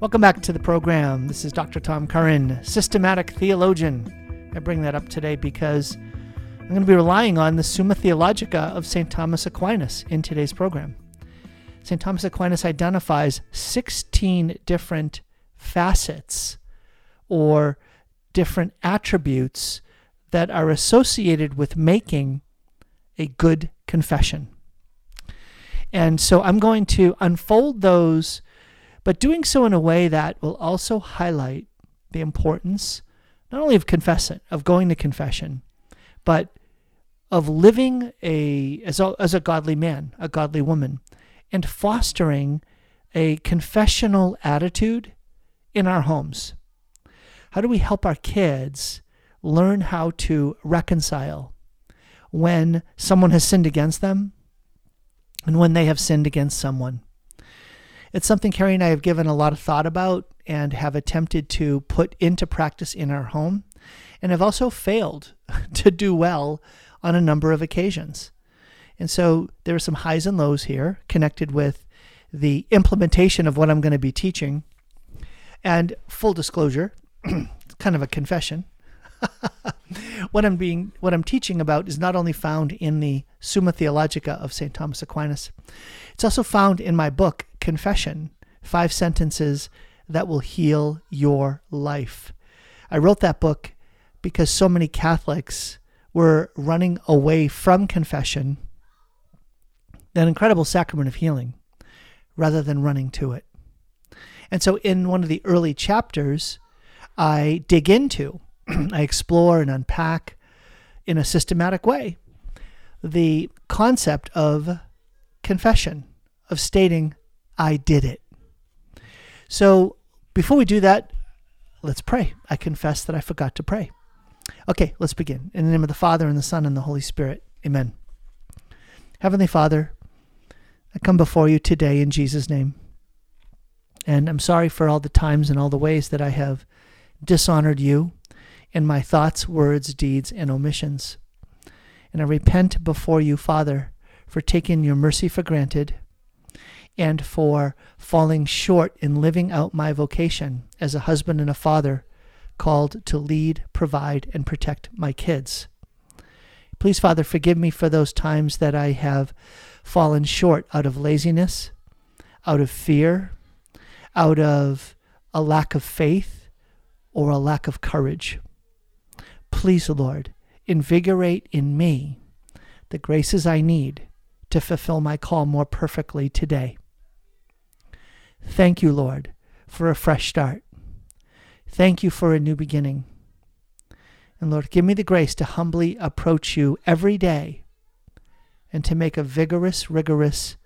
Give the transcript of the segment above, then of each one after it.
Welcome back to the program. This is Dr. Tom Curran, systematic theologian. I bring that up today because I'm going to be relying on the Summa Theologica of St. Thomas Aquinas in today's program. St. Thomas Aquinas identifies 16 different facets or different attributes that are associated with making a good confession. And so I'm going to unfold those but doing so in a way that will also highlight the importance not only of confessing, of going to confession, but of living a as a, as a godly man, a godly woman, and fostering a confessional attitude in our homes. How do we help our kids learn how to reconcile when someone has sinned against them and when they have sinned against someone? It's something Carrie and I have given a lot of thought about and have attempted to put into practice in our home, and have also failed to do well on a number of occasions. And so there are some highs and lows here connected with the implementation of what I'm going to be teaching. And full disclosure, it's kind of a confession. what I'm being what I'm teaching about is not only found in the Summa Theologica of St. Thomas Aquinas, it's also found in my book Confession: Five Sentences that will heal your life. I wrote that book because so many Catholics were running away from confession, that incredible sacrament of healing, rather than running to it. And so in one of the early chapters, I dig into I explore and unpack in a systematic way the concept of confession, of stating, I did it. So before we do that, let's pray. I confess that I forgot to pray. Okay, let's begin. In the name of the Father, and the Son, and the Holy Spirit. Amen. Heavenly Father, I come before you today in Jesus' name. And I'm sorry for all the times and all the ways that I have dishonored you in my thoughts, words, deeds, and omissions. And I repent before you, Father, for taking your mercy for granted and for falling short in living out my vocation as a husband and a father called to lead, provide, and protect my kids. Please, Father, forgive me for those times that I have fallen short out of laziness, out of fear, out of a lack of faith, or a lack of courage. Please, Lord, invigorate in me the graces I need to fulfill my call more perfectly today. Thank you, Lord, for a fresh start. Thank you for a new beginning. And Lord, give me the grace to humbly approach you every day and to make a vigorous, rigorous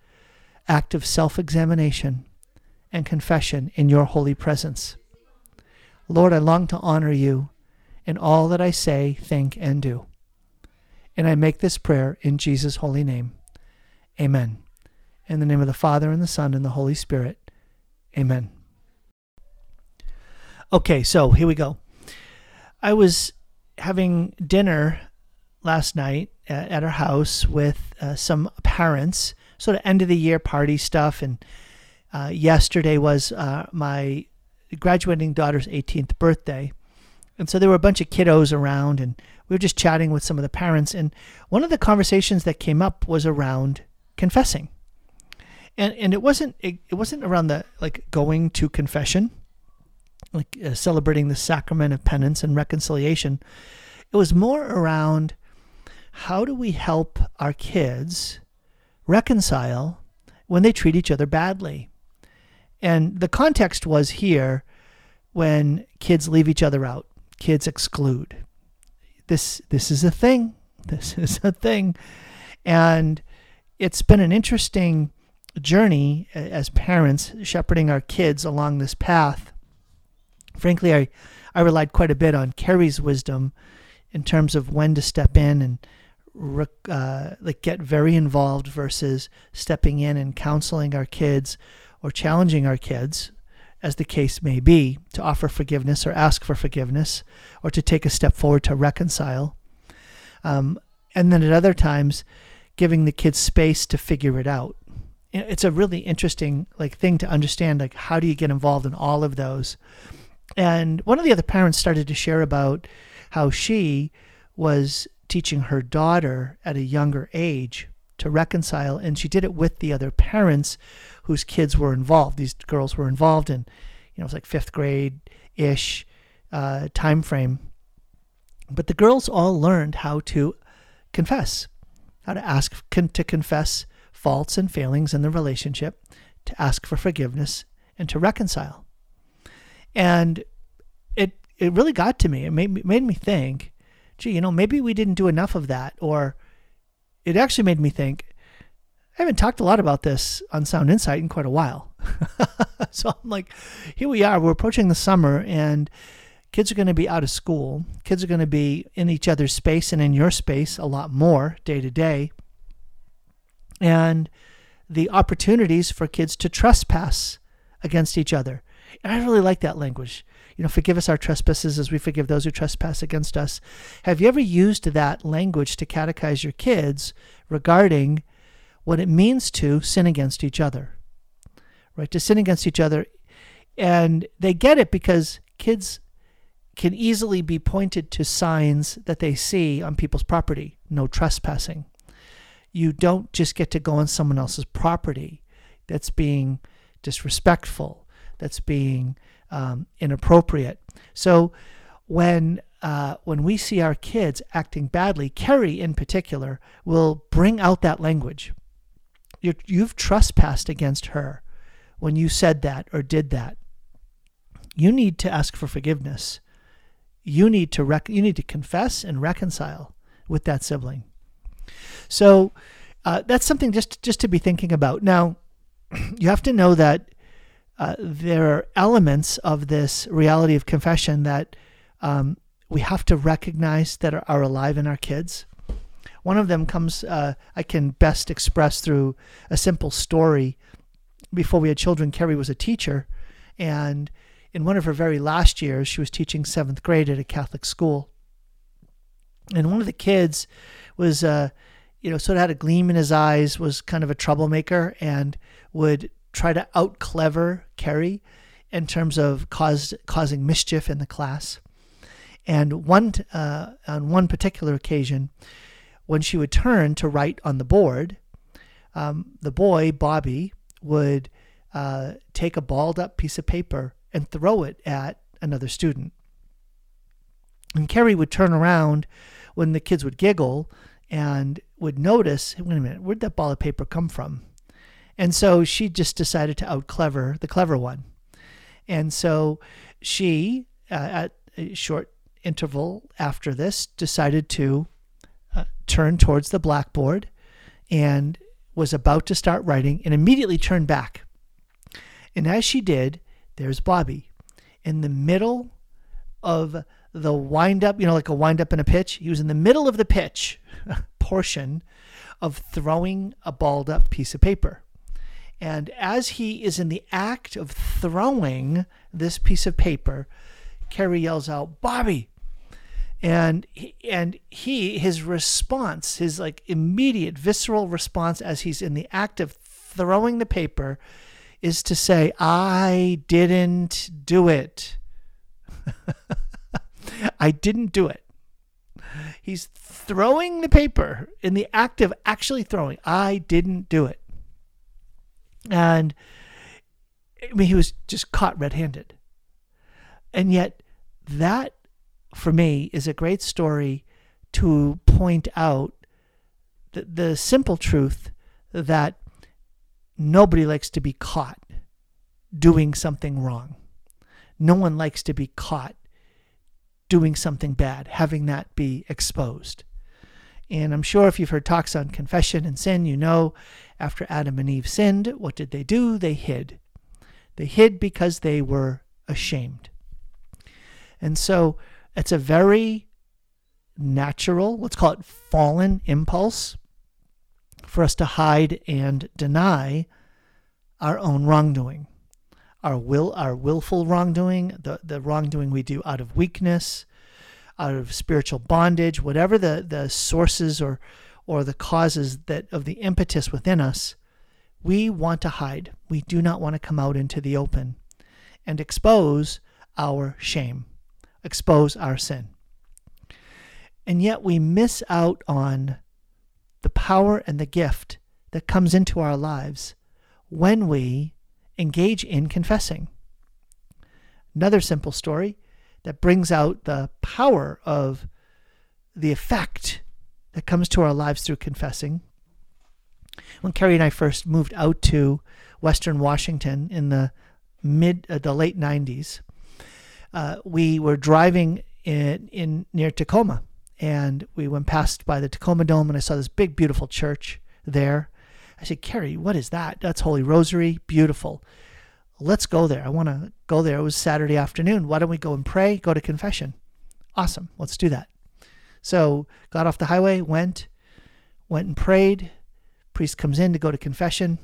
act of self examination and confession in your holy presence. Lord, I long to honor you in all that I say, think, and do. And I make this prayer in Jesus' holy name. Amen. In the name of the Father, and the Son, and the Holy Spirit. Amen. Okay, so here we go. I was having dinner last night at our house with uh, some parents, sort of end of the year party stuff. And uh, yesterday was uh, my graduating daughter's 18th birthday. And so there were a bunch of kiddos around, and we were just chatting with some of the parents. And one of the conversations that came up was around confessing, and and it wasn't it, it wasn't around the like going to confession, like uh, celebrating the sacrament of penance and reconciliation. It was more around how do we help our kids reconcile when they treat each other badly. And the context was here when kids leave each other out kids exclude. This this is a thing. This is a thing. And it's been an interesting journey as parents shepherding our kids along this path. Frankly, I, I relied quite a bit on Carrie's wisdom in terms of when to step in and uh, like get very involved versus stepping in and counseling our kids or challenging our kids as the case may be, to offer forgiveness or ask for forgiveness or to take a step forward to reconcile. Um, and then at other times, giving the kids space to figure it out it's a really interesting like thing to understand like how do you get involved in all of those and one of the other parents started to share about how she was teaching her daughter at a younger age to reconcile and she did it with the other parents whose kids were involved these girls were involved in you know it was like fifth grade ish uh, time frame but the girls all learned how to confess how to ask to confess faults and failings in the relationship, to ask for forgiveness, and to reconcile. And it it really got to me. It made me, made me think, gee, you know, maybe we didn't do enough of that. Or it actually made me think, I haven't talked a lot about this on Sound Insight in quite a while. so I'm like, here we are. We're approaching the summer, and kids are going to be out of school. Kids are going to be in each other's space and in your space a lot more day to day and the opportunities for kids to trespass against each other. And I really like that language. You know, forgive us our trespasses as we forgive those who trespass against us. Have you ever used that language to catechize your kids regarding what it means to sin against each other? Right? To sin against each other. And they get it because kids can easily be pointed to signs that they see on people's property no trespassing you don't just get to go on someone else's property that's being disrespectful, that's being um, inappropriate. So when uh, when we see our kids acting badly, Carrie in particular will bring out that language. you you've trespassed against her when you said that or did that. You need to ask for forgiveness. You need to rec- you need to confess and reconcile with that sibling. So uh, that's something just just to be thinking about. Now, you have to know that uh, there are elements of this reality of confession that um, we have to recognize that are, are, alive in our kids. One of them comes, uh, I can best express through a simple story. Before we had children, Carrie was a teacher, and in one of her very last years, she was teaching seventh grade at a Catholic school. And one of the kids was uh, you know, sort of had a gleam in his eyes, was kind of a troublemaker, and would try to out clever Carrie in terms of causing mischief in the class. And one uh, on one particular occasion, when she would turn to write on the board, um, the boy Bobby would uh, take a balled up piece of paper and throw it at another student. And Carrie would turn around when the kids would giggle and would notice, wait a minute, where'd that ball of paper come from? And so she just decided to out clever the clever one. And so she, uh, at a short interval after this, decided to uh, turn towards the blackboard and was about to start writing and immediately turned back. And as she did, there's Bobby in the middle of the wind up, you know, like a wind up in a pitch. He was in the middle of the pitch portion of throwing a balled up piece of paper. And as he is in the act of throwing this piece of paper, Carrie yells out, Bobby! And and he, his response, his like immediate visceral response as he's in the act of throwing the paper is to say, I didn't do it. I didn't do it. He's throwing the paper in the act of actually throwing. I didn't do it. And I mean, he was just caught red handed. And yet, that for me is a great story to point out the, the simple truth that nobody likes to be caught doing something wrong. No one likes to be caught doing something bad, having that be exposed. And I'm sure if you've heard talks on confession and sin, you know after Adam and Eve sinned, what did they do? They hid. They hid because they were ashamed. And so it's a very natural, let's call it fallen impulse for us to hide and deny our own wrongdoing our will our willful wrongdoing, the, the wrongdoing we do out of weakness, out of spiritual bondage, whatever the, the sources or or the causes that of the impetus within us, we want to hide. We do not want to come out into the open and expose our shame, expose our sin. And yet we miss out on the power and the gift that comes into our lives when we engage in confessing. Another simple story that brings out the power of the effect that comes to our lives through confessing. When Carrie and I first moved out to Western Washington in the mid, uh, the late 90s, uh, we were driving in, in near Tacoma, and we went past by the Tacoma Dome, and I saw this big, beautiful church there. I said, Carrie, what is that? That's Holy Rosary, beautiful. Let's go there. I want to go there. It was Saturday afternoon. Why don't we go and pray? Go to confession. Awesome. Let's do that. So got off the highway, went, went and prayed. Priest comes in to go to confession.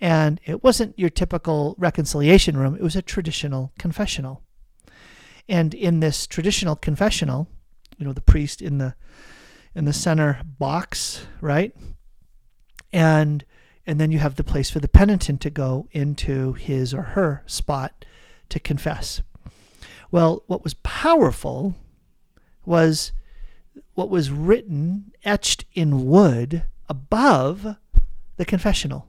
And it wasn't your typical reconciliation room, it was a traditional confessional. And in this traditional confessional, you know, the priest in the in the center box, right? And and then you have the place for the penitent to go into his or her spot to confess. Well, what was powerful was what was written, etched in wood above the confessional.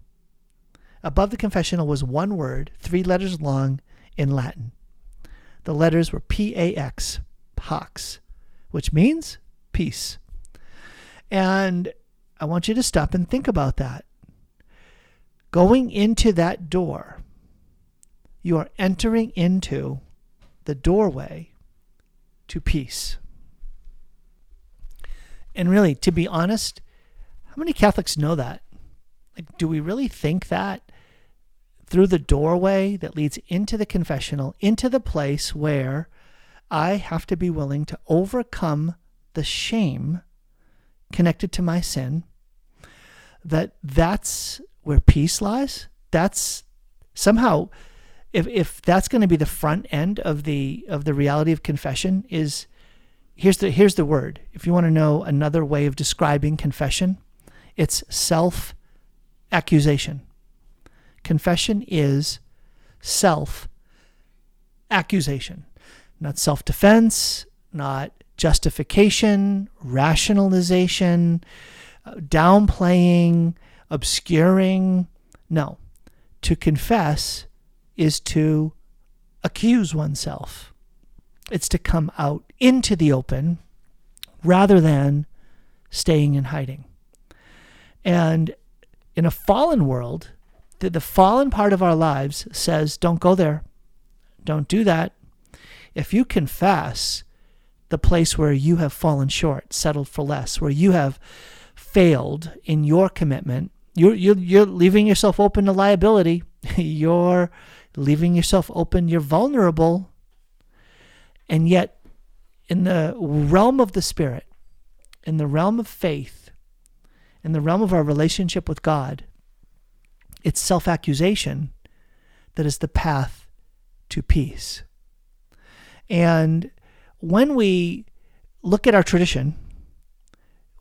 Above the confessional was one word, three letters long in Latin. The letters were P A X, Pax, which means peace. And I want you to stop and think about that. Going into that door, you are entering into the doorway to peace. And really, to be honest, how many Catholics know that? Like, do we really think that through the doorway that leads into the confessional, into the place where I have to be willing to overcome the shame connected to my sin, that that's where peace lies? That's somehow if if that's going to be the front end of the of the reality of confession is here's the here's the word. If you want to know another way of describing confession, it's self accusation. Confession is self accusation, not self defense, not justification, rationalization, downplaying, obscuring. No. To confess is to accuse oneself. It's to come out into the open rather than staying in hiding. And in a fallen world, the, the fallen part of our lives says, don't go there. Don't do that. If you confess the place where you have fallen short, settled for less, where you have failed in your commitment, you're, you're, you're leaving yourself open to liability. you're leaving yourself open. You're vulnerable. And yet, in the realm of the Spirit, in the realm of faith, in the realm of our relationship with God, it's self accusation that is the path to peace. And when we look at our tradition,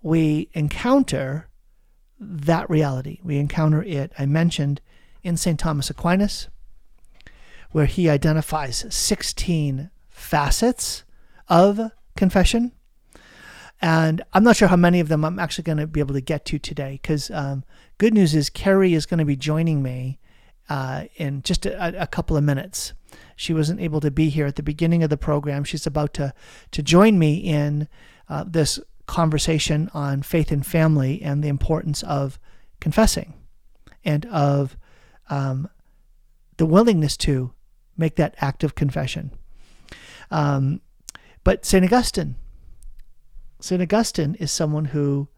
we encounter that reality. We encounter it, I mentioned, in St. Thomas Aquinas, where he identifies 16 facets of confession. And I'm not sure how many of them I'm actually going to be able to get to today because um, good news is Carrie is going to be joining me uh, in just a, a, couple of minutes. She wasn't able to be here at the beginning of the program. She's about to, to join me in uh, this conversation on faith and family and the importance of confessing and of um, the willingness to make that act of confession. Um, but St. Augustine St. Augustine is someone who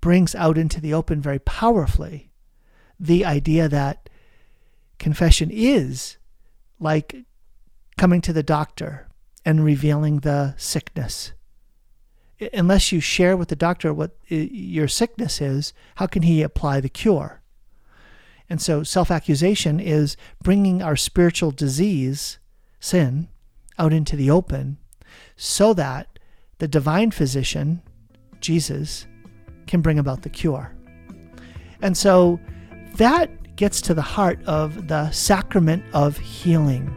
brings out into the open very powerfully the idea that confession is like coming to the doctor and revealing the sickness. Unless you share with the doctor what uh, your sickness is, how can he apply the cure? And so self accusation is bringing our spiritual disease, sin, out into the open so that the divine physician, Jesus, can bring about the cure. And so that gets to the heart of the sacrament of healing.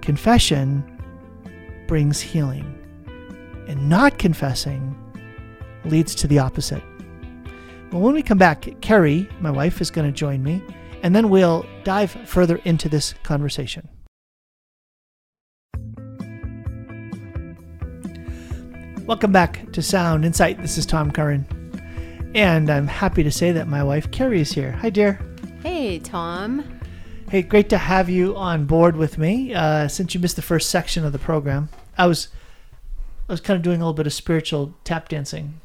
Confession brings healing, and not confessing leads to the opposite. Well, when we come back, Carrie, my wife, is going to join me, and then we'll dive further into this conversation. Welcome back to Sound Insight. This is Tom Curran. And I'm happy to say that my wife Carrie is here. Hi, dear. Hey, Tom. Hey, great to have you on board with me. Uh, since you missed the first section of the program, I was I was kind of doing a little bit of spiritual tap dancing,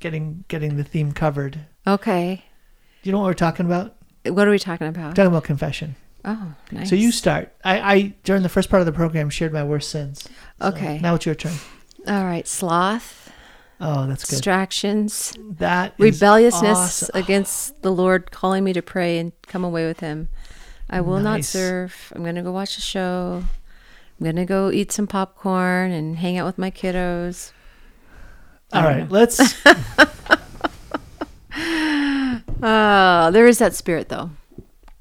getting getting the theme covered. Okay. Do you know what we're talking about? What are we talking about? We're talking about confession. Oh, nice. So you start. I, I during the first part of the program shared my worst sins. So Okay. Now it's your turn. All right. Sloth, Oh, that's good. distractions, That is rebelliousness awesome. against the Lord calling me to pray and come away with Him. I will not Nice. serve. I'm going to go watch a show. I'm going to go eat some popcorn and hang out with my kiddos. All right, know. let's. Oh, there is that spirit, though.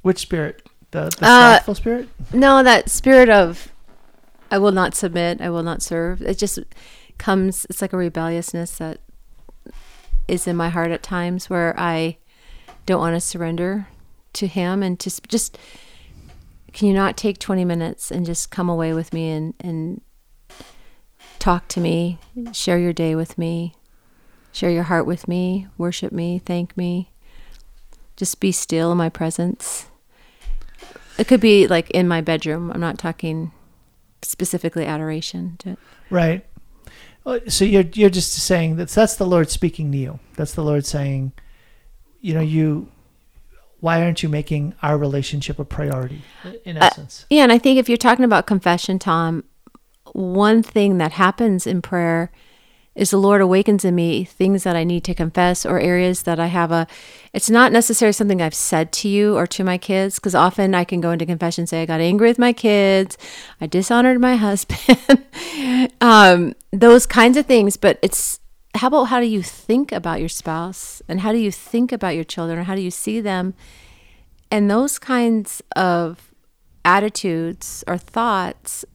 which spirit? The the Uh, spirit. No, that spirit of I will not submit, I will not serve. It just comes it's like a rebelliousness that is in my heart at times where I don't want to surrender to him and just just can you not take 20 minutes and just come away with me and and talk to me, share your day with me, share your heart with me, worship me, thank me. Just be still in my presence. It could be like in my bedroom. I'm not talking specifically adoration. To, Right. So you're you're just saying that that's the Lord speaking to you. That's the Lord saying, you know, you. Why aren't you making our relationship a priority? In Uh, essence. yeah, and I think if you're talking about confession, Tom, one thing that happens in prayer is the Lord awakens in me things that I need to confess or areas that I have a. It's not necessarily something I've said to you or to my kids because often I can go into confession and say I got angry with my kids, I dishonored my husband, um, those kinds of things. But it's how about how do you think about your spouse? And how do you think about your children? Or how do you see them, and those kinds of attitudes or thoughts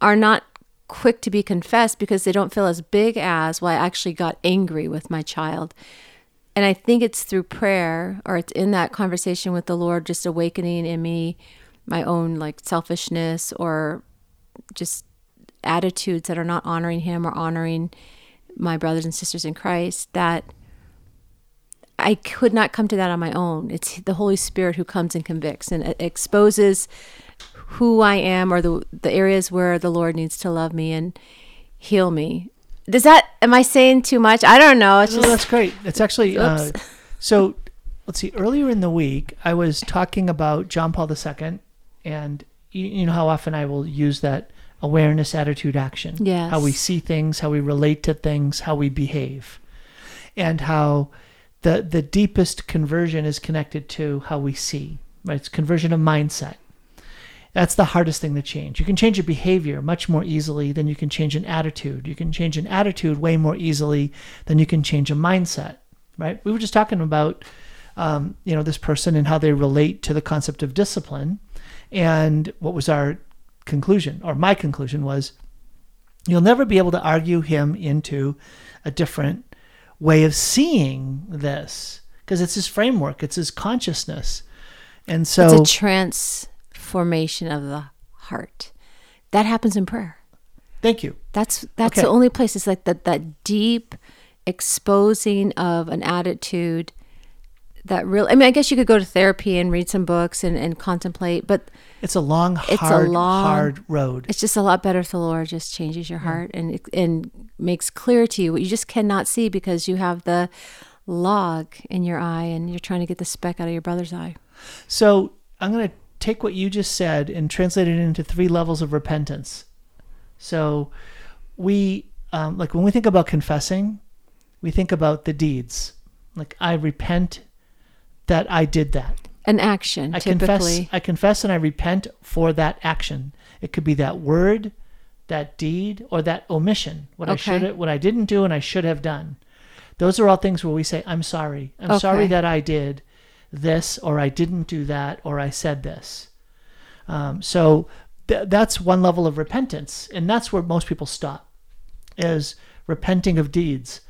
are not quick to be confessed because they don't feel as big as well i actually got angry with my child. And i think it's through prayer or it's in that conversation with the lord just awakening in me my own like selfishness or just attitudes that are not honoring him or honoring my brothers and sisters in christ that I could not come to that on my own. It's the Holy Spirit who comes and convicts and exposes who I am or the the areas where the Lord needs to love me and heal me. Does that am I saying too much? I don't know. It's No, just that's great. It's actually uh, so. Let's see. Earlier in the week, I was talking about John Paul II, and you, you know how often I will use that awareness, attitude, action. Yes. How we see things, how we relate to things, how we behave, and how the the deepest conversion is connected to how we see. Right? It's conversion of mindset. That's the hardest thing to change. You can change your behavior much more easily than you can change an attitude. You can change an attitude way more easily than you can change a mindset, right? We were just talking about, um, you know, this person and how they relate to the concept of discipline. And what was our conclusion, or my conclusion was, you'll never be able to argue him into a different way of seeing this because it's his framework, it's his consciousness. And so, it's a transformation of the heart. That happens in prayer. thank you. That's that's Okay. the only place. It's like that that deep exposing of an attitude that real. I mean, I guess you could go to therapy and read some books and, and contemplate, but It's a long, It's a hard, long- hard road. it's just a lot better if the Lord just changes your heart and and makes clear to you what you just cannot see because you have the log in your eye and you're trying to get the speck out of your brother's eye. So I'm going to take what you just said and translate it into three levels of repentance. So we, um, like when we think about confessing, we think about the deeds. Like I repent that I did that. An action, I typically. confess. I confess and I repent for that action. It could be that word, that deed, or that omission. What I Okay. should, what I didn't do, and I should have done. Those are all things where we say, "I'm sorry. I'm sorry that I did this, or I didn't do that, or I said this. Um, so th- that's one level of repentance, and that's where most people stop, is repenting of deeds.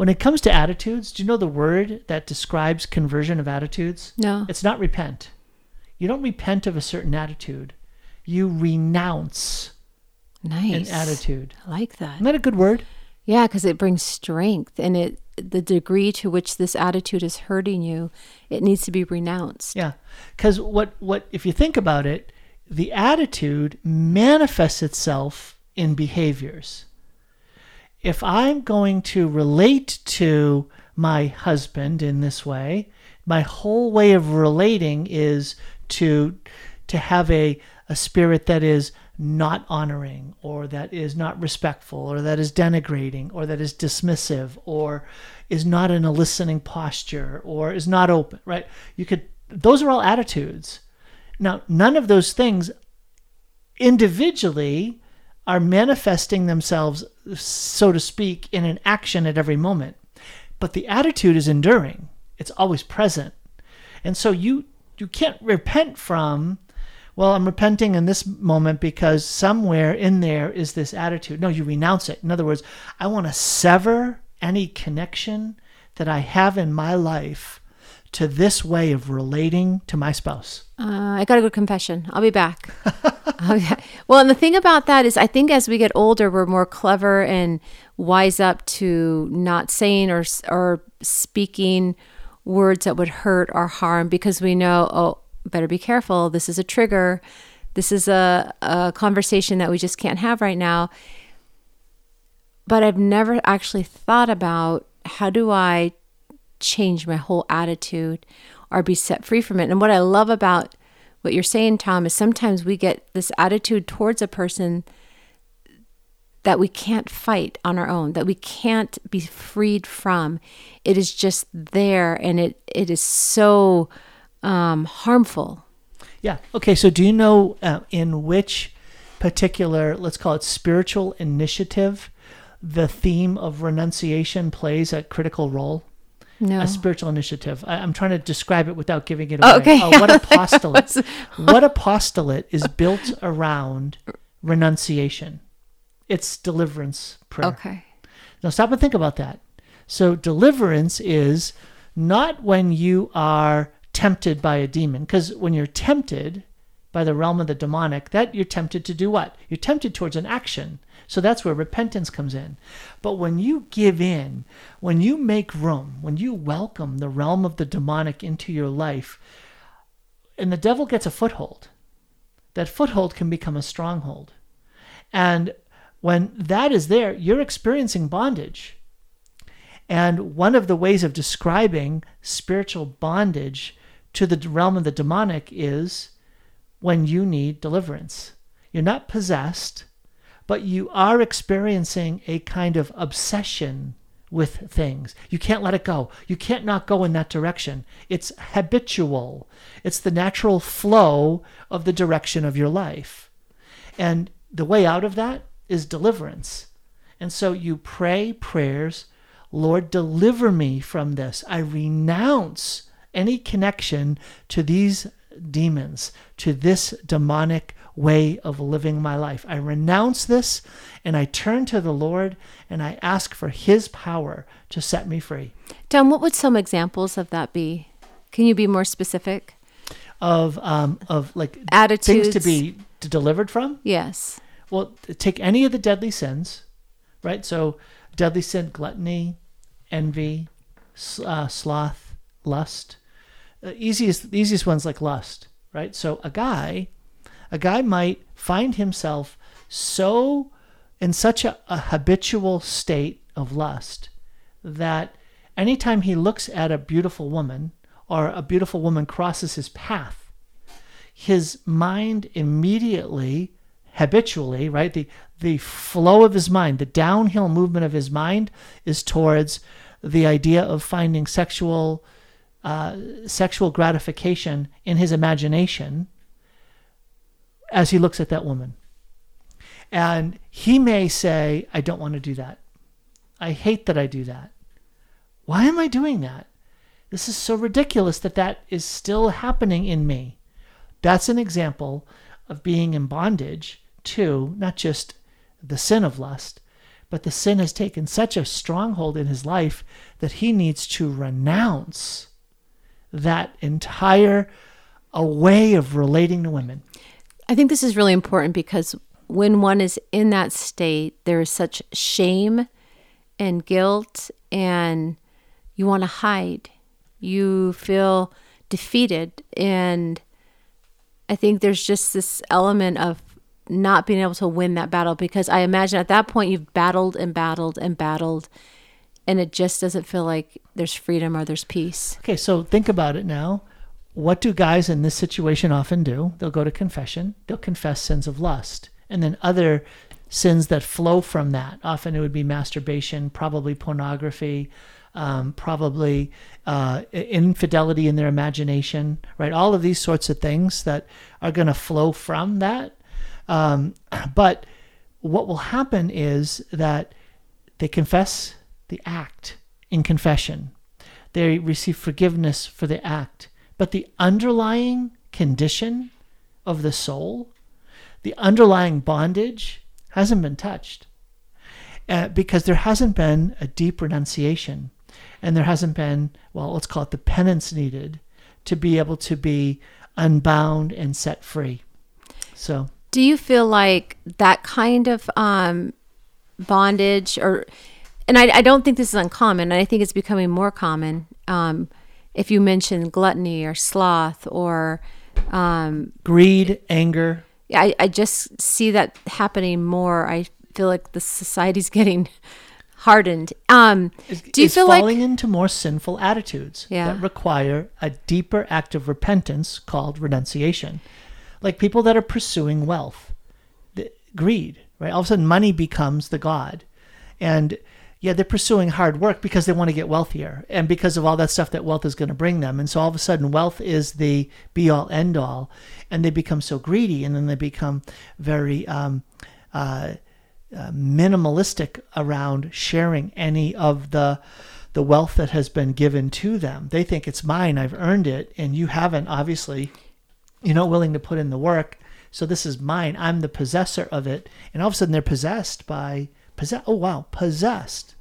When it comes to attitudes, do you know the word that describes conversion of attitudes? No. It's not repent. You don't repent of a certain attitude. You renounce Nice. an attitude. I like that. Isn't that a good word? Yeah, because it brings strength, and it the degree to which this attitude is hurting you, it needs to be renounced. Yeah. Because what, what, if you think about it, the attitude manifests itself in behaviors. If I'm going to relate to my husband in this way, my whole way of relating is to to have a, a spirit that is not honoring or that is not respectful or that is denigrating or that is dismissive or is not in a listening posture or is not open right? You could those are all attitudes. Now none of those things individually are manifesting themselves so to speak in an action at every moment. But the attitude is enduring. It's always present. And so you you can't repent from well i'm repenting in this moment because somewhere in there is this attitude. No you renounce it. In other words i want to sever any connection that i have in my life to this way of relating to my spouse Uh, I got a good confession. I'll be back. okay. Well, and the thing about that is, I think as we get older, we're more clever and wise up to not saying or or speaking words that would hurt or harm because we know, oh, better be careful. This is a trigger. This is a, a conversation that we just can't have right now. But I've never actually thought about how do I change my whole attitude or be set free from it. And what I love about what you're saying, Tom, is sometimes we get this attitude towards a person that we can't fight on our own, that we can't be freed from. It is just there and it, it is so um, harmful. Yeah. Okay. So, do you know uh, in which particular, let's call it spiritual initiative, the theme of renunciation plays a critical role? No. A spiritual initiative. I, I'm trying to describe it without giving it oh, away. Oh, okay. Oh, what apostolate? what apostolate is built around renunciation? It's deliverance prayer. Okay. Now stop and think about that. So deliverance is not when you are tempted by a demon, because when you're tempted by the realm of the demonic, that you're tempted to do what? You're tempted towards an action. So that's where repentance comes in. But when you give in, when you make room, when you welcome the realm of the demonic into your life, and the devil gets a foothold, that foothold can become a stronghold. And when that is there, you're experiencing bondage. And one of the ways of describing spiritual bondage to the realm of the demonic is when you need deliverance. You're not possessed, but you are experiencing a kind of obsession with things. You can't let it go. You can't not go in that direction. It's habitual, it's the natural flow of the direction of your life. And the way out of that is deliverance. And so you pray prayers, Lord, deliver me from this. I renounce any connection to these demons, to this demonic way of living my life. I renounce this and I turn to the Lord and I ask for His power to set me free. Tom, what would some examples of that be? Can you be more specific? Of um of like Attitudes. things to be delivered from. Yes. Well, take any of the deadly sins, right? So, deadly sin, gluttony, envy, uh, sloth, lust. Uh, easiest, the easiest ones like lust, right? So, a guy, a guy might find himself so in such a, a habitual state of lust that anytime he looks at a beautiful woman or a beautiful woman crosses his path, his mind immediately habitually right the the flow of his mind the downhill movement of his mind is towards the idea of finding sexual uh, sexual gratification in his imagination as he looks at that woman and he may say i don't want to do that i hate that i do that why am i doing that This is so ridiculous that that is still happening in me. That's an example of being in bondage to not just the sin of lust, but the sin has taken such a stronghold in his life that he needs to renounce that entire a way of relating to women. I think this is really important because when one is in that state, there is such shame and guilt, and you want to hide. You feel defeated. And I think there's just this element of not being able to win that battle because I imagine at that point you've battled and battled and battled and it just doesn't feel like there's freedom or there's peace. Okay, so think about it now. What do guys in this situation often do? They'll go to confession, they'll confess sins of lust, and then other sins that flow from that. Often it would be masturbation, probably pornography, um, probably uh, infidelity in their imagination, right? All of these sorts of things that are going to flow from that. Um, but what will happen is that they confess the act in confession, they receive forgiveness for the act, but the underlying condition of the soul, the underlying bondage, hasn't been touched. Uh, because there hasn't been a deep renunciation and there hasn't been, well, let's call it the penance needed to be able to be unbound and set free. So, do you feel like that kind of um, bondage, or, and I, I, don't think this is uncommon, and I think it's becoming more common. Um, if you mention gluttony or sloth or um, greed, anger. Yeah, I, I just see that happening more. I feel like the society's getting hardened. Um, is, do you feel falling like into more sinful attitudes yeah. that require a deeper act of repentance called renunciation? Like people that are pursuing wealth, the, greed, right? All of a sudden, money becomes the god, and yeah, they're pursuing hard work because they want to get wealthier and because of all that stuff that wealth is going to bring them. And so all of a sudden, wealth is the be all end all, and they become so greedy, and then they become very um, uh, uh, minimalistic around sharing any of the the wealth that has been given to them. They think it's mine, I've earned it, and you haven't. Obviously, you're not willing to put in the work. So this is mine. I'm the possessor of it, and all of a sudden they're possessed by possess. Oh wow, possessed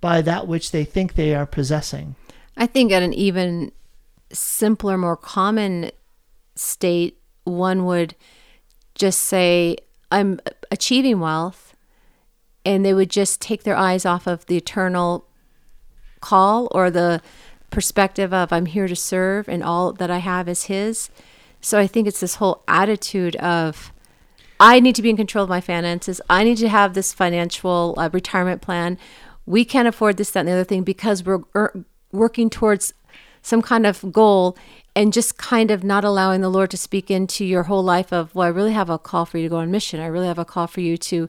by that which they think they are possessing. I think at an even simpler, more common state, one would just say, I'm achieving wealth, and they would just take their eyes off of the eternal call or the perspective of I'm here to serve and all that I have is His. So I think it's this whole attitude of I need to be in control of my finances. I need to have this financial uh, retirement plan. We can't afford this, that, and the other thing because we're er- working towards some kind of goal and just kind of not allowing the Lord to speak into your whole life of, well, I really have a call for you to go on mission. I really have a call for you to,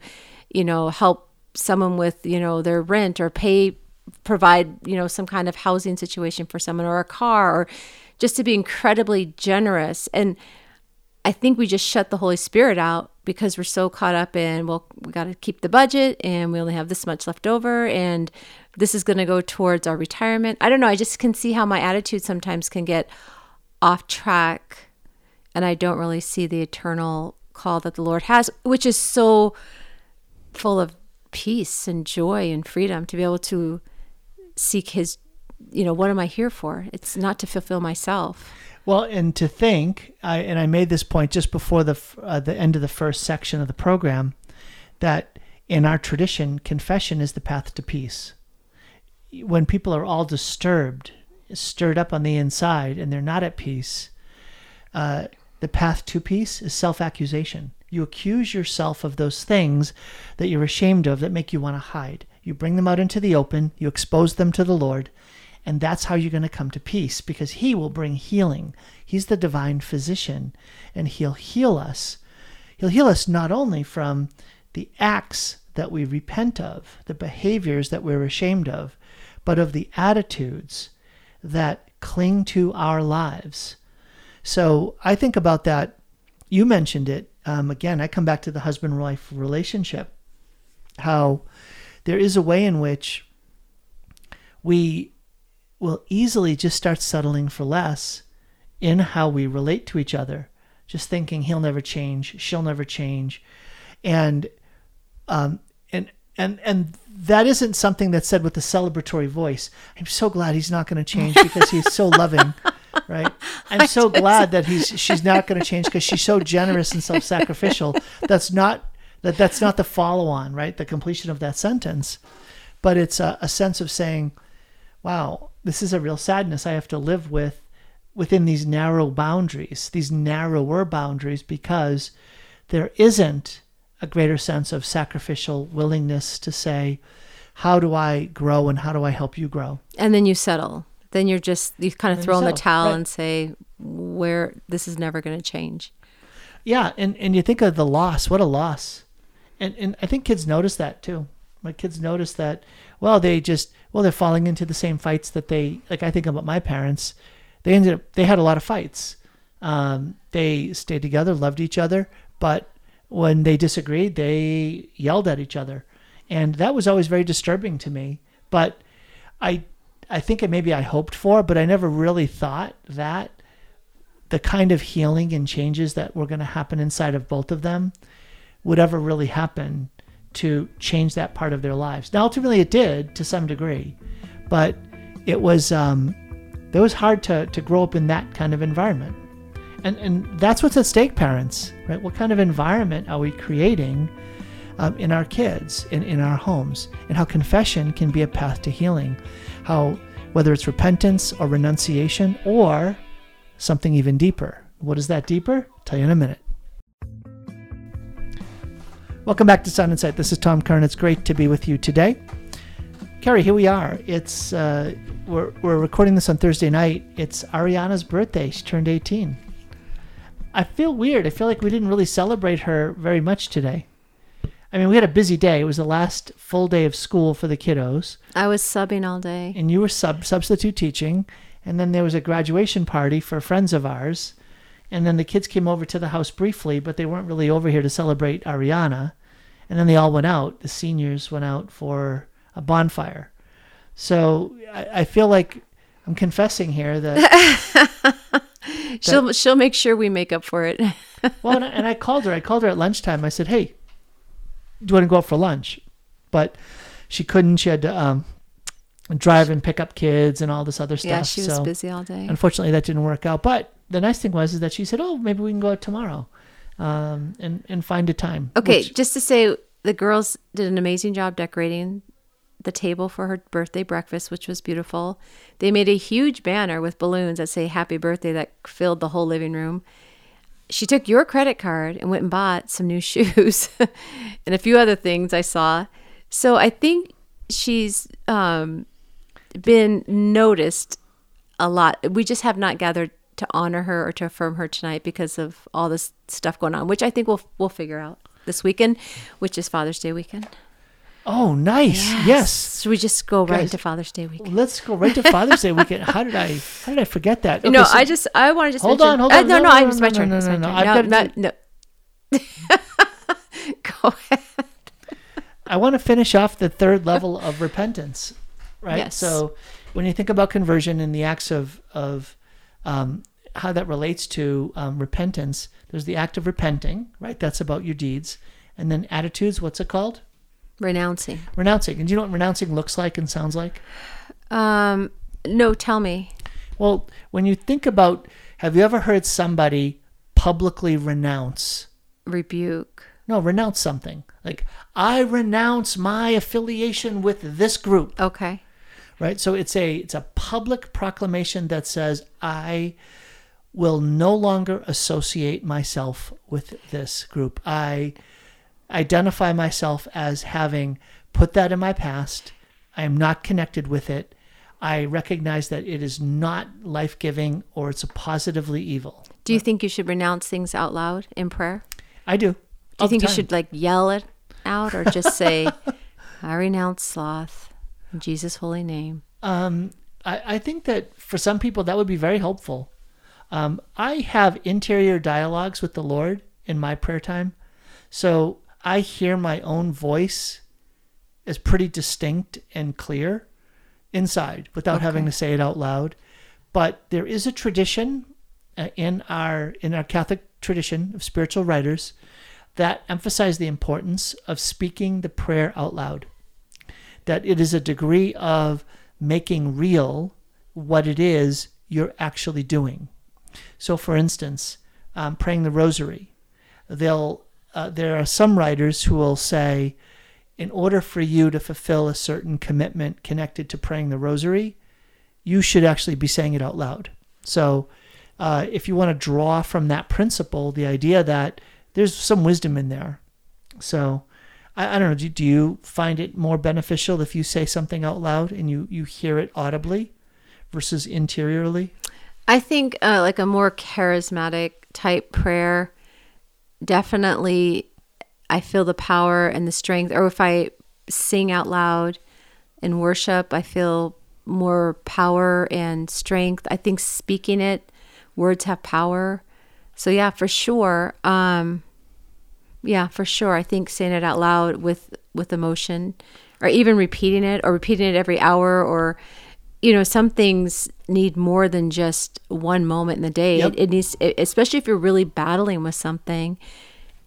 you know, help someone with, you know, their rent or pay, provide, you know, some kind of housing situation for someone or a car or just to be incredibly generous. And I think we just shut the Holy Spirit out because we're so caught up in, well, we got to keep the budget and we only have this much left over and this is going to go towards our retirement. I don't know. I just can see how my attitude sometimes can get off track and I don't really see the eternal call that the Lord has, which is so full of peace and joy and freedom to be able to seek His, you know, what am I here for? It's not to fulfill myself. Well, and to think, I, and I made this point just before the uh, the end of the first section of the program, that in our tradition, confession is the path to peace. When people are all disturbed stirred up on the inside and they're not at peace, uh, the path to peace is self accusation. You accuse yourself of those things that you're ashamed of that make you want to hide. You bring them out into the open, you expose them to the Lord, and that's how you're going to come to peace because He will bring healing. He's the divine physician, and He'll heal us. He'll heal us not only from the acts that we repent of, the behaviors that we're ashamed of, but of the attitudes that cling to our lives. So I think about that. You mentioned it. Um, again, I come back to the husband wife relationship. How there is a way in which we will easily just start settling for less in how we relate to each other, just thinking he'll never change, she'll never change, and um, and and and that isn't something that's said with a celebratory voice. I'm so glad he's not going to change because he's so loving, right? I'm so glad that he's she's not going to change because she's so generous and self-sacrificial. That's not that that's not the follow-on, right? The completion of that sentence, but it's a, a sense of saying, "Wow, this is a real sadness I have to live with within these narrow boundaries, these narrower boundaries, because there isn't." a greater sense of sacrificial willingness to say, how do I grow and how do I help you grow? And then you settle. Then you're just, you kind of And throw in the towel right. and say, where this is never going to change. Yeah, and, and you think of the loss, what a loss. And and I think kids notice that too. My kids notice that, well, they just well, they're falling into the same fights that they like I think about my parents. They ended up they had a lot of fights. Um, they stayed together, loved each other, but when they disagreed, they yelled at each other. And that was always very disturbing to me. But I I think it maybe I hoped for, but I never really thought that the kind of healing and changes that were going to happen inside of both of them would ever really happen to change that part of their lives. Now, ultimately, it did to some degree, but it was um, it was hard to to grow up in that kind of environment, and and that's what's at stake, parents. Right? What kind of environment are we creating um, in our kids, in in our homes, and how confession can be a path to healing, how whether it's repentance or renunciation or something even deeper. What is that deeper? tell you in a minute. Welcome back to Sound Insight. This is Tom Curran. It's great to be with you today. Carrie, here we are. It's uh, we're we're recording this on Thursday night. It's Ariana's birthday. She turned 18. I feel weird. I feel like we didn't really celebrate her very much today. I mean, we had a busy day. It was the last full day of school for the kiddos I was subbing all day. and you were sub substitute teaching, and then there was a graduation party for friends of ours, and then the kids came over to the house briefly, but they weren't really over here to celebrate Ariana, and then they all went out. The seniors went out for a bonfire, so I, I feel like I'm confessing here that She'll she'll make sure we make up for it. well, and I, and I called her. I called her at lunchtime. I said, "Hey, do you want to go out for lunch?" But she couldn't. She had to um, drive and pick up kids and all this other stuff. yeah, she was so- busy all day. Unfortunately, that didn't work out. But the nice thing was is that she said, "Oh, maybe we can go out tomorrow, um, and and find a time." Okay, which- just to say, the girls did an amazing job decorating the table for her birthday breakfast, which was beautiful. They made a huge banner with balloons that say "Happy Birthday" that filled the whole living room. She took your credit card and went and bought some new shoes and a few other things I saw. So I think she's um, been noticed a lot. We just have not gathered to honor her or to affirm her tonight because of all this stuff going on, which I think we'll we'll figure out this weekend, which is Father's Day weekend. oh, nice. Yes. Should we just go right Guys, into Father's Day weekend? Let's go right to Father's Day weekend. How did I? How did I forget that? no, so- I just I want to just Hold mention- on, hold uh, on. no, No, no, no, I- no, it's my no, turn. no, no, no. No, no, no. go ahead. I want to finish off the third level of repentance, right? Yes. So when you think about conversion and the acts of of um, how that relates to um, repentance, there's the act of repenting, right? That's about your deeds, and then attitudes. What's it called? Renouncing. Renouncing. And do you know what renouncing looks like and sounds like? Um, no, tell me. Well, when you think about, have you ever heard somebody publicly renounce? Rebuke. No, renounce something. Like, I renounce my affiliation with this group. Okay. Right? So it's a it's a public proclamation that says i will no longer associate myself with this group. I identify myself as having put that in my past. I am not connected with it. I recognize that it is not life-giving or it's a positively evil. Do you think you should renounce things out loud in prayer? i do. Do you think you should like yell it out or just say, I renounce sloth in Jesus' holy name? Um, I, I think that for some people that would be very helpful. Um, I have interior dialogues with the Lord in my prayer time, so I hear my own voice as pretty distinct and clear. inside without having to say it out loud. But there is a tradition uh, in our in our Catholic tradition of spiritual writers that emphasize the importance of speaking the prayer out loud. That it is a degree of making real what it is you're actually doing. So, for instance, um, praying the Rosary, they'll uh, there are some writers who will say, in order for you to fulfill a certain commitment connected to praying the Rosary, you should actually be saying it out loud. So, uh, if you want to draw from that principle, the idea that there's some wisdom in there. So, I, I don't know. Do, do you find it more beneficial if you say something out loud and you, you hear it audibly versus interiorly? I think uh, like a more charismatic type prayer, definitely I feel the power and the strength. Or if I sing out loud in worship, I feel more power and strength. I think speaking it, words have power. So yeah, for sure. Um, yeah, for sure. I think saying it out loud with with emotion, or even repeating it, or repeating it every hour, or you know, some things need more than just one moment in the day. Yep. It, it needs, especially if you're really battling with something,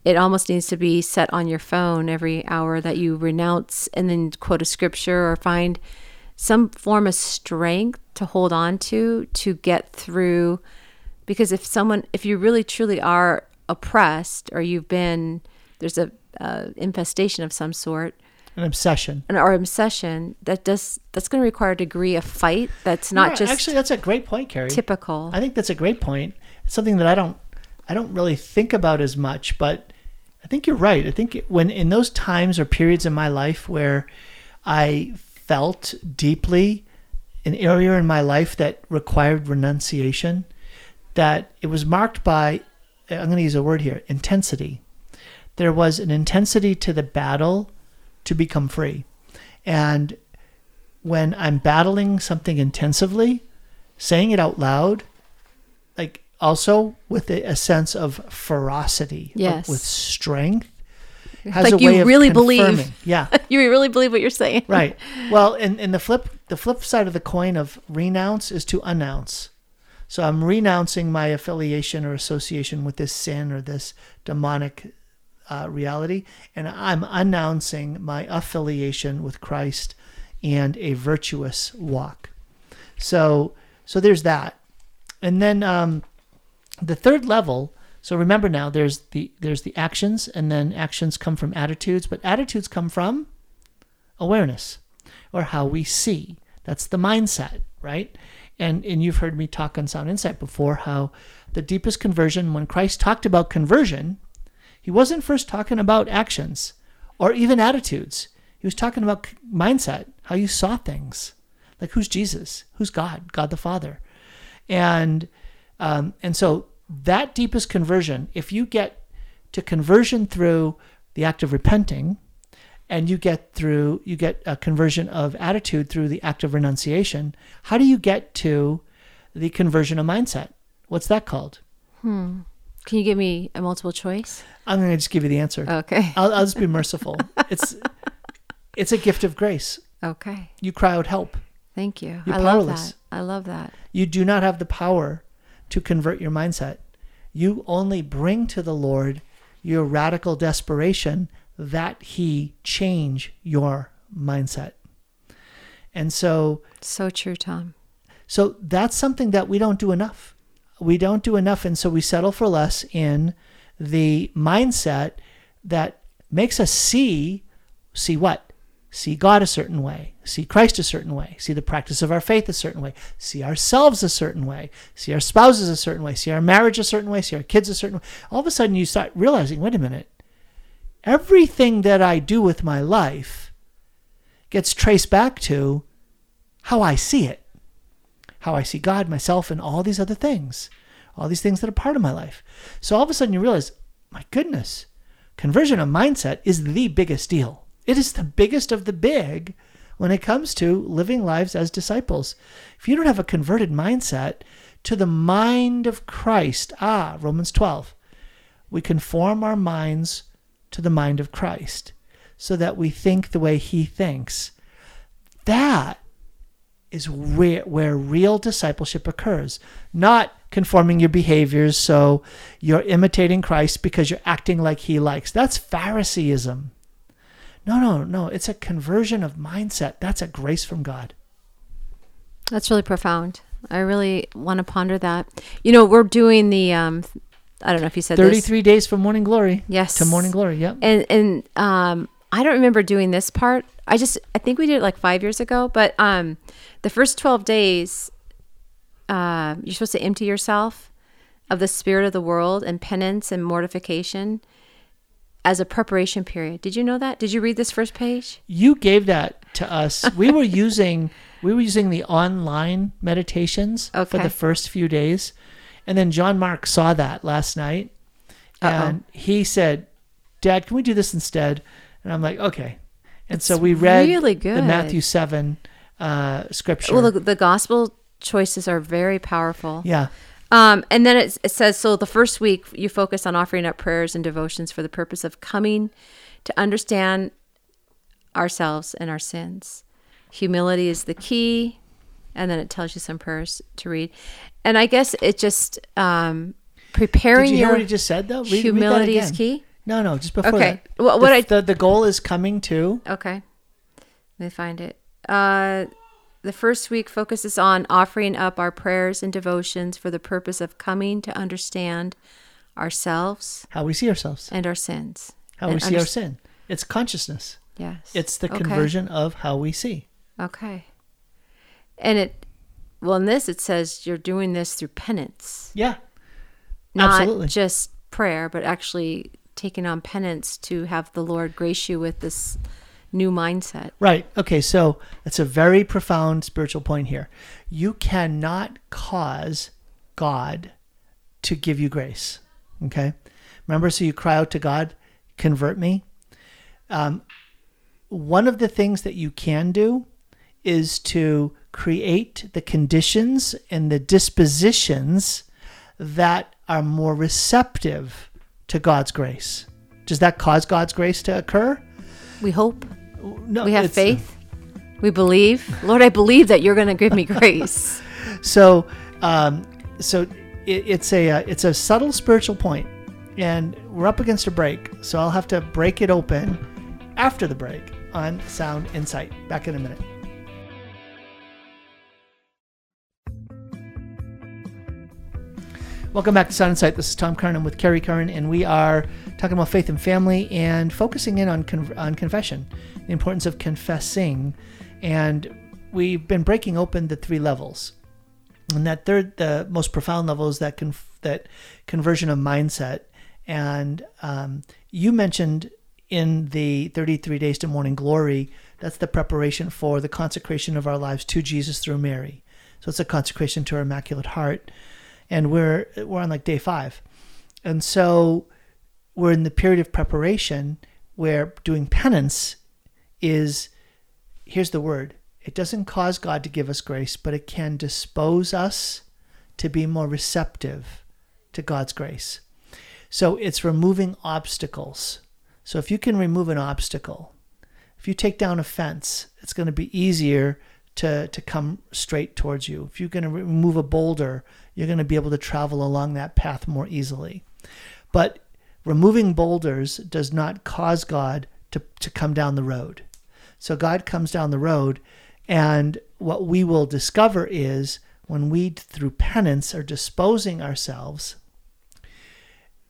it almost needs to be set on your phone every hour that you renounce and then quote a scripture or find some form of strength to hold on to to get through. Because if someone, if you really truly are oppressed or you've been, there's a uh, infestation of some sort, An obsession. an, or obsession that does that's going to require a degree of fight that's not Yeah, just actually that's a great point, Carrie. typical. I think that's a great point. It's something that I don't I don't really think about as much, but I think you're right. I think when in those times or periods in my life where I felt deeply an area in my life that required renunciation, that it was marked by I'm going to use a word here, intensity. There was an intensity to the battle to become free. And when I'm battling something intensively, saying it out loud, like also with a, a sense of ferocity, Yes. with strength, has Like a you really believe. confirming. Yeah, you really believe what you're saying, right. Well, and, and the flip the flip side of the coin of renounce is to announce. So I'm renouncing my affiliation or association with this sin or this demonic uh, reality, and I'm announcing my affiliation with Christ and a virtuous walk. So so there's that, and then um, the third level. So remember now, there's the there's the actions, and then actions come from attitudes, but attitudes come from awareness or how we see. That's the mindset, right? And and you've heard me talk on Sound Insight before how the deepest conversion, when Christ talked about conversion, he wasn't first talking about actions or even attitudes. He was talking about mindset, how you saw things. Like who's Jesus? Who's God? God the Father. And um, and so that deepest conversion, if you get to conversion through the act of repenting, and you get through you get a conversion of attitude through the act of renunciation, how do you get to the conversion of mindset? What's that called? hmm Can you give me a multiple choice? I'm going to just give you the answer. Okay. I'll, I'll just be merciful. It's it's a gift of grace. Okay. You cry out help. Thank you. You're I love that. I love that. You do not have the power to convert your mindset. You only bring to the Lord your radical desperation that He change your mindset. And so, So true, Tom. so that's something that we don't do enough. We don't do enough, and so we settle for less in the mindset that makes us see, see what? See God a certain way, see Christ a certain way, see the practice of our faith a certain way, see ourselves a certain way, see our spouses a certain way, see our marriage a certain way, see our kids a certain way. All of a sudden, you start realizing, wait a minute, everything that I do with my life gets traced back to how I see it how I see God, myself, and all these other things, all these things that are part of my life. So all of a sudden you realize, my goodness, conversion of mindset is the biggest deal. It is the biggest of the big when it comes to living lives as disciples. If you don't have a converted mindset to the mind of Christ, ah, Romans 12, we conform our minds to the mind of Christ so that we think the way he thinks. That is where, where real discipleship occurs, not conforming your behaviors so you're imitating Christ because you're acting like he likes. That's Phariseeism. No, no, no. It's a conversion of mindset. That's a grace from God. That's really profound. I really want to ponder that. You know, we're doing the um I don't know if you said 33 this. days from morning glory. Yes. To morning glory. Yep. And and um I don't remember doing this part. I just I think we did it like 5 years ago, but um the first 12 days uh, you're supposed to empty yourself of the spirit of the world and penance and mortification as a preparation period. Did you know that? Did you read this first page? You gave that to us. we were using we were using the online meditations okay. for the first few days. And then John Mark saw that last night. Uh-oh. And he said, "Dad, can we do this instead?" And I'm like, "Okay." And so we read really good. the Matthew 7 uh, scripture. Well, the, the gospel choices are very powerful. Yeah. Um, and then it, it says so the first week you focus on offering up prayers and devotions for the purpose of coming to understand ourselves and our sins. Humility is the key. And then it tells you some prayers to read. And I guess it just um, preparing Did you hear what he just said though? Read, humility read is key. No, no, just before okay. that. Well, what the, I the, the goal is coming to. Okay. Let me find it. Uh, the first week focuses on offering up our prayers and devotions for the purpose of coming to understand ourselves, how we see ourselves, and our sins. How we see under- our sin. It's consciousness. Yes. It's the okay. conversion of how we see. Okay. And it, well, in this, it says you're doing this through penance. Yeah. Not Absolutely. just prayer, but actually taking on penance to have the Lord grace you with this new mindset. Right. Okay. So that's a very profound spiritual point here. You cannot cause God to give you grace. Okay. Remember, so you cry out to God, convert me. Um, one of the things that you can do is to create the conditions and the dispositions that are more receptive to God's grace. Does that cause God's grace to occur? We hope. No, we have faith. We believe. Lord, I believe that you're going to give me grace. so, um, so it, it's a uh, it's a subtle spiritual point, and we're up against a break. So I'll have to break it open after the break on Sound Insight. Back in a minute. Welcome back to Sound Insight. This is Tom Curran with Carrie Curran, and we are talking about faith and family and focusing in on con- on confession, the importance of confessing, and we've been breaking open the three levels. And that third, the most profound level is that that conversion of mindset. And um, you mentioned in the 33 days to morning glory, that's the preparation for the consecration of our lives to Jesus through Mary. So it's a consecration to our Immaculate Heart and we're we're on like day five, and so we're in the period of preparation where doing penance is here's the word it doesn't cause God to give us grace, but it can dispose us to be more receptive to God's grace. So it's removing obstacles. So if you can remove an obstacle, if you take down a fence, it's going to be easier to, to come straight towards you. If you're going to remove a boulder, you're going to be able to travel along that path more easily. But removing boulders does not cause God to, to come down the road. So God comes down the road, and what we will discover is when we, through penance, are disposing ourselves,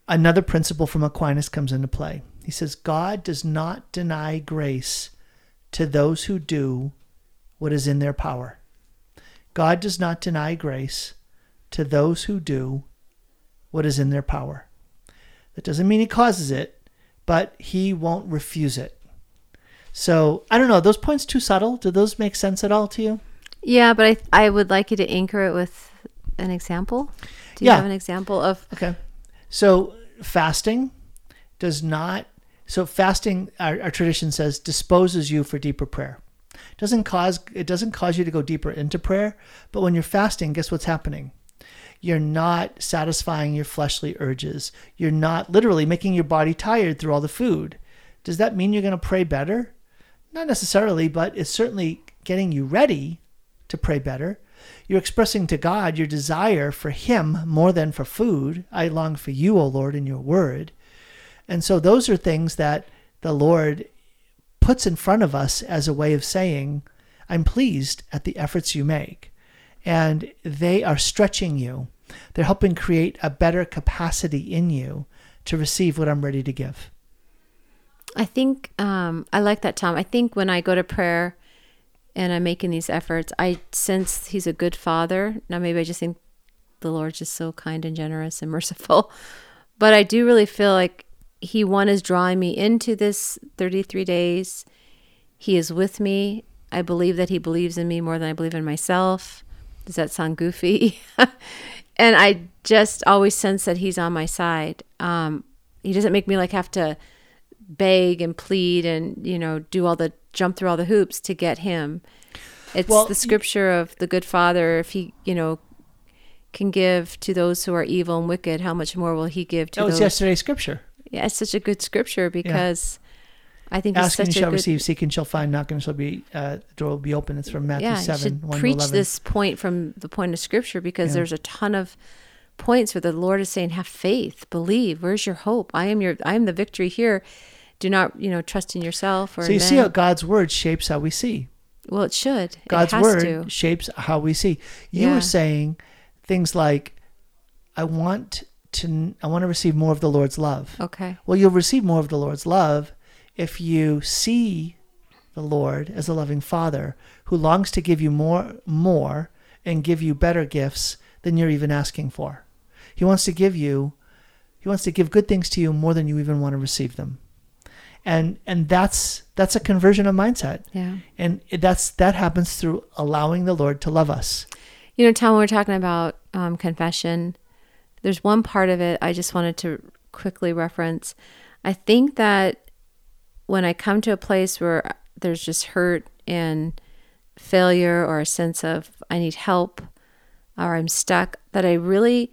another principle from Aquinas comes into play. He says, God does not deny grace to those who do what is in their power. God does not deny grace to those who do what is in their power. That doesn't mean he causes it, but he won't refuse it. So I don't know. Those points too subtle. Do those make sense at all to you? Yeah, but I I would like you to anchor it with an example. Do you yeah. have an example of? Okay. So fasting does not. So fasting, our, our tradition says, disposes you for deeper prayer. Doesn't cause it doesn't cause you to go deeper into prayer, but when you're fasting, guess what's happening? You're not satisfying your fleshly urges. You're not literally making your body tired through all the food. Does that mean you're going to pray better? Not necessarily, but it's certainly getting you ready to pray better. You're expressing to God your desire for Him more than for food. I long for you, O Lord, in your word. And so those are things that the Lord puts in front of us as a way of saying, I'm pleased at the efforts you make. And they are stretching you. They're helping create a better capacity in you to receive what I'm ready to give. I think um, I like that, Tom. I think when I go to prayer and I'm making these efforts, I sense He's a good Father. Now, maybe I just think the Lord's just so kind and generous and merciful. But I do really feel like He, one, is drawing me into this 33 days. He is with me. I believe that He believes in me more than I believe in myself. Does that sound goofy? and I just always sense that He's on my side. Um, he doesn't make me like have to beg and plead and you know do all the jump through all the hoops to get him it's well, the scripture of the good father if he you know can give to those who are evil and wicked how much more will he give to that was those yesterday's scripture yeah it's such a good scripture because. I think asking shall good, receive seeking shall find knocking shall be uh, the door will be open. It's from matthew yeah, 7 1 preach this point from the point of scripture because yeah. there's a ton of points where the lord is saying have faith believe. Where's your hope? I am your i am the victory here. Do not you know trust in yourself or so you see how god's word shapes how we see. Well it should. God's it word to. shapes how we see. You yeah. were saying things like i want to i want to receive more of the lord's love. Okay. Well you'll receive more of the lord's love if you see the lord as a loving father who longs to give you more more and give you better gifts than you're even asking for. He wants to give you he wants to give good things to you more than you even want to receive them. And and that's that's a conversion of mindset. Yeah. And that's that happens through allowing the lord to love us. You know tom when we're talking about um, confession there's one part of it i just wanted to quickly reference. I think that when i come to a place where there's just hurt and failure or a sense of i need help or i'm stuck that i really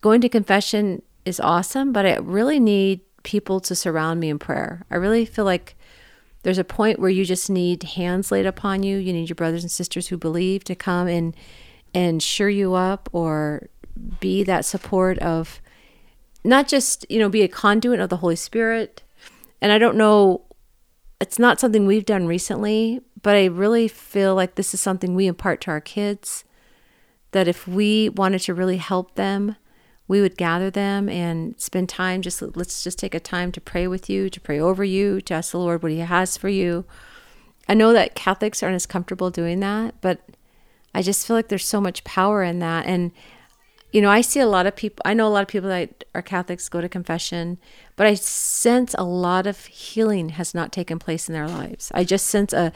going to confession is awesome but i really need people to surround me in prayer. I really feel like there's a point where you just need hands laid upon you. You need your brothers and sisters who believe to come and and sure you up or be that support of not just, you know, be a conduit of the Holy Spirit. And I don't know it's not something we've done recently, but I really feel like this is something we impart to our kids that if we wanted to really help them we would gather them and spend time just let's just take a time to pray with you to pray over you to ask the lord what he has for you. I know that catholics aren't as comfortable doing that but i just feel like there's so much power in that. And you know i see a lot of people i know a lot of people that are catholics go to confession but i sense a lot of healing has not taken place in their lives i just sense a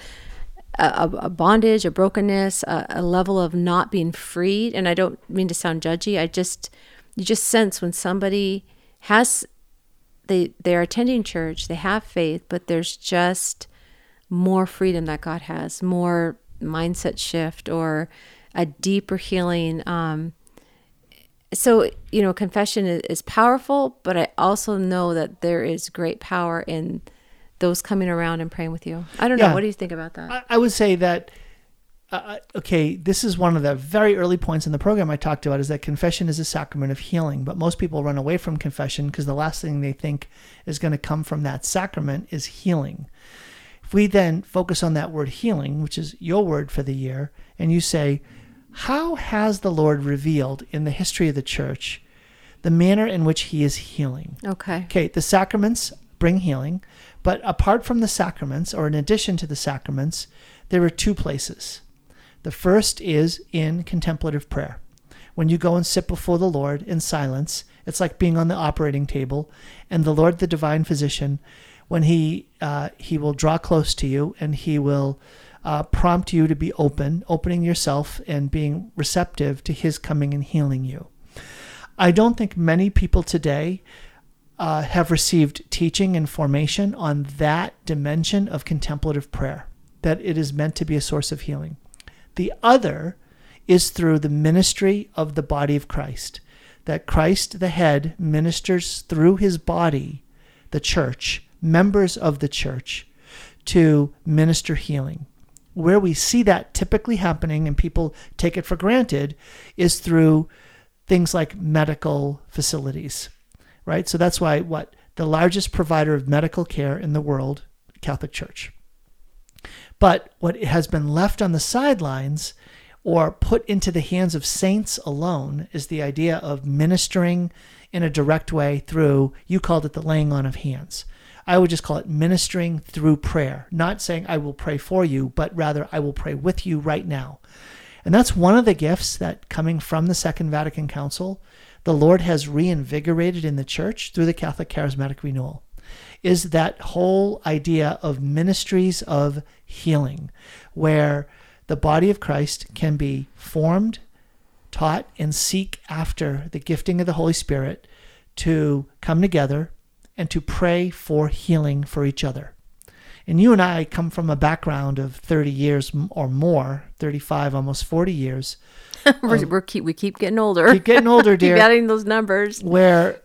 a, a, bondage, a brokenness, a, a, level of not being freed. And I don't mean to sound judgy. I just you just sense when somebody has they they're attending church, they have faith, but there's just more freedom that God has, more mindset shift or a deeper healing. Um, so you know, confession is, is powerful, but I also know that there is great power in those coming around and praying with you. I don't yeah. know. What do you think about that? I, I would say that uh, okay, this is one of the very early points in the program I talked about is that confession is a sacrament of healing. But most people run away from confession because the last thing they think is going to come from that sacrament is healing. If we then focus on that word healing, which is your word for the year, and you say, How has the Lord revealed in the history of the church the manner in which he is healing? Okay. Okay, the sacraments bring healing, but apart from the sacraments, or in addition to the sacraments, there are two places the first is in contemplative prayer. When you go and sit before the Lord in silence, it's like being on the operating table, and the Lord, the divine physician, when he uh, he will draw close to you and he will uh, prompt you to be open, opening yourself and being receptive to his coming and healing you. I don't think many people today uh, have received teaching and formation on that dimension of contemplative prayer, that it is meant to be a source of healing. The other is through the ministry of the body of Christ, that Christ, the head, ministers through his body, the church, members of the church, to minister healing. Where we see that typically happening and people take it for granted is through things like medical facilities, right? So that's why what the largest provider of medical care in the world, Catholic Church. But what has been left on the sidelines or put into the hands of saints alone is the idea of ministering in a direct way through, you called it the laying on of hands. I would just call it ministering through prayer, not saying I will pray for you, but rather I will pray with you right now. And that's one of the gifts that coming from the Second Vatican Council, the Lord has reinvigorated in the church through the Catholic Charismatic Renewal is that whole idea of ministries of healing, where the body of Christ can be formed, taught, and seek after the gifting of the Holy Spirit to come together and to pray for healing for each other. And you and I come from a background of 30 years or more, 35, almost 40 years. we're, we're keep, we keep getting older. Keep getting older, dear. keep adding those numbers. Where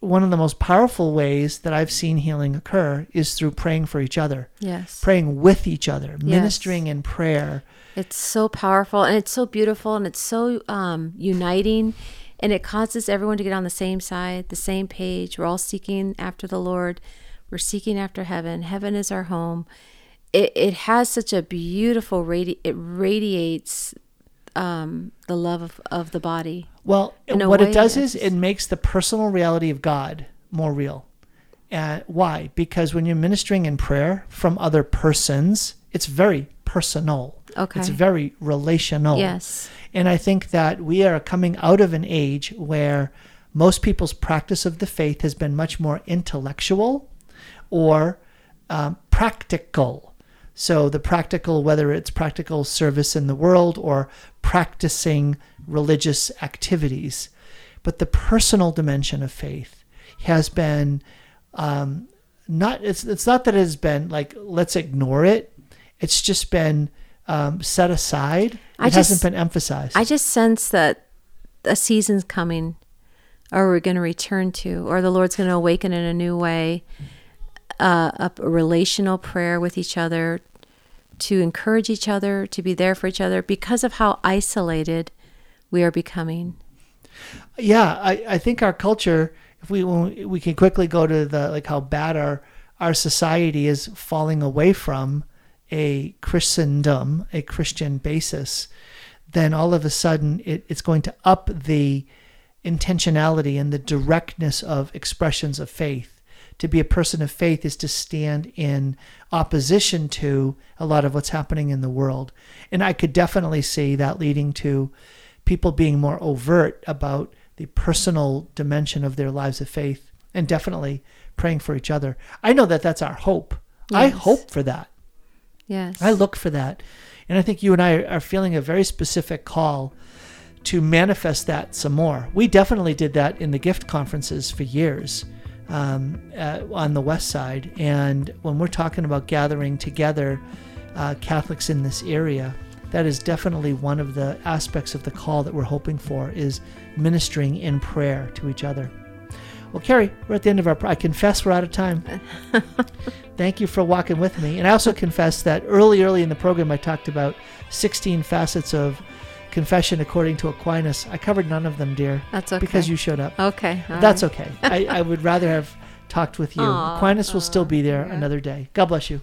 one of the most powerful ways that I've seen healing occur is through praying for each other. Yes. Praying with each other, yes. ministering in prayer. It's so powerful and it's so beautiful and it's so um, uniting and it causes everyone to get on the same side, the same page. We're all seeking after the Lord. We're seeking after heaven. Heaven is our home. It, it has such a beautiful radi- it radiates um, the love of, of the body. Well, what it does is it makes the personal reality of God more real. Uh, why? Because when you're ministering in prayer from other persons, it's very personal. Okay. It's very relational. Yes. And I think that we are coming out of an age where most people's practice of the faith has been much more intellectual or um, practical so the practical, whether it's practical service in the world or practicing religious activities, but the personal dimension of faith has been um, not. It's it's not that it has been like let's ignore it. It's just been um, set aside. It I hasn't been emphasized. I just sense that a season's coming, or we're going to return to, or the Lord's going to awaken in a new way. Uh, a, a relational prayer with each other, to encourage each other, to be there for each other because of how isolated we are becoming. Yeah, I, I think our culture, if we we can quickly go to the like how bad our our society is falling away from a Christendom, a Christian basis, then all of a sudden it, it's going to up the intentionality and the directness of expressions of faith to be a person of faith is to stand in opposition to a lot of what's happening in the world. And I could definitely see that leading to people being more overt about the personal dimension of their lives of faith and definitely praying for each other. I know that that's our hope. Yes. I hope for that. Yes. I look for that. And I think you and I are feeling a very specific call to manifest that some more. We definitely did that in the gift conferences for years um, uh, on the west side. And when we're talking about gathering together uh, Catholics in this area, that is definitely one of the aspects of the call that we're hoping for is ministering in prayer to each other. Well, Carrie, we're at the end of our. I confess we're out of time. Thank you for walking with me, and I also confess that early, early in the program, I talked about 16 facets of confession according to Aquinas. I covered none of them, dear. That's okay. Because you showed up. Okay. That's right. okay. I, I would rather have talked with you. Aww, Aquinas will still be there yeah. another day. God bless you.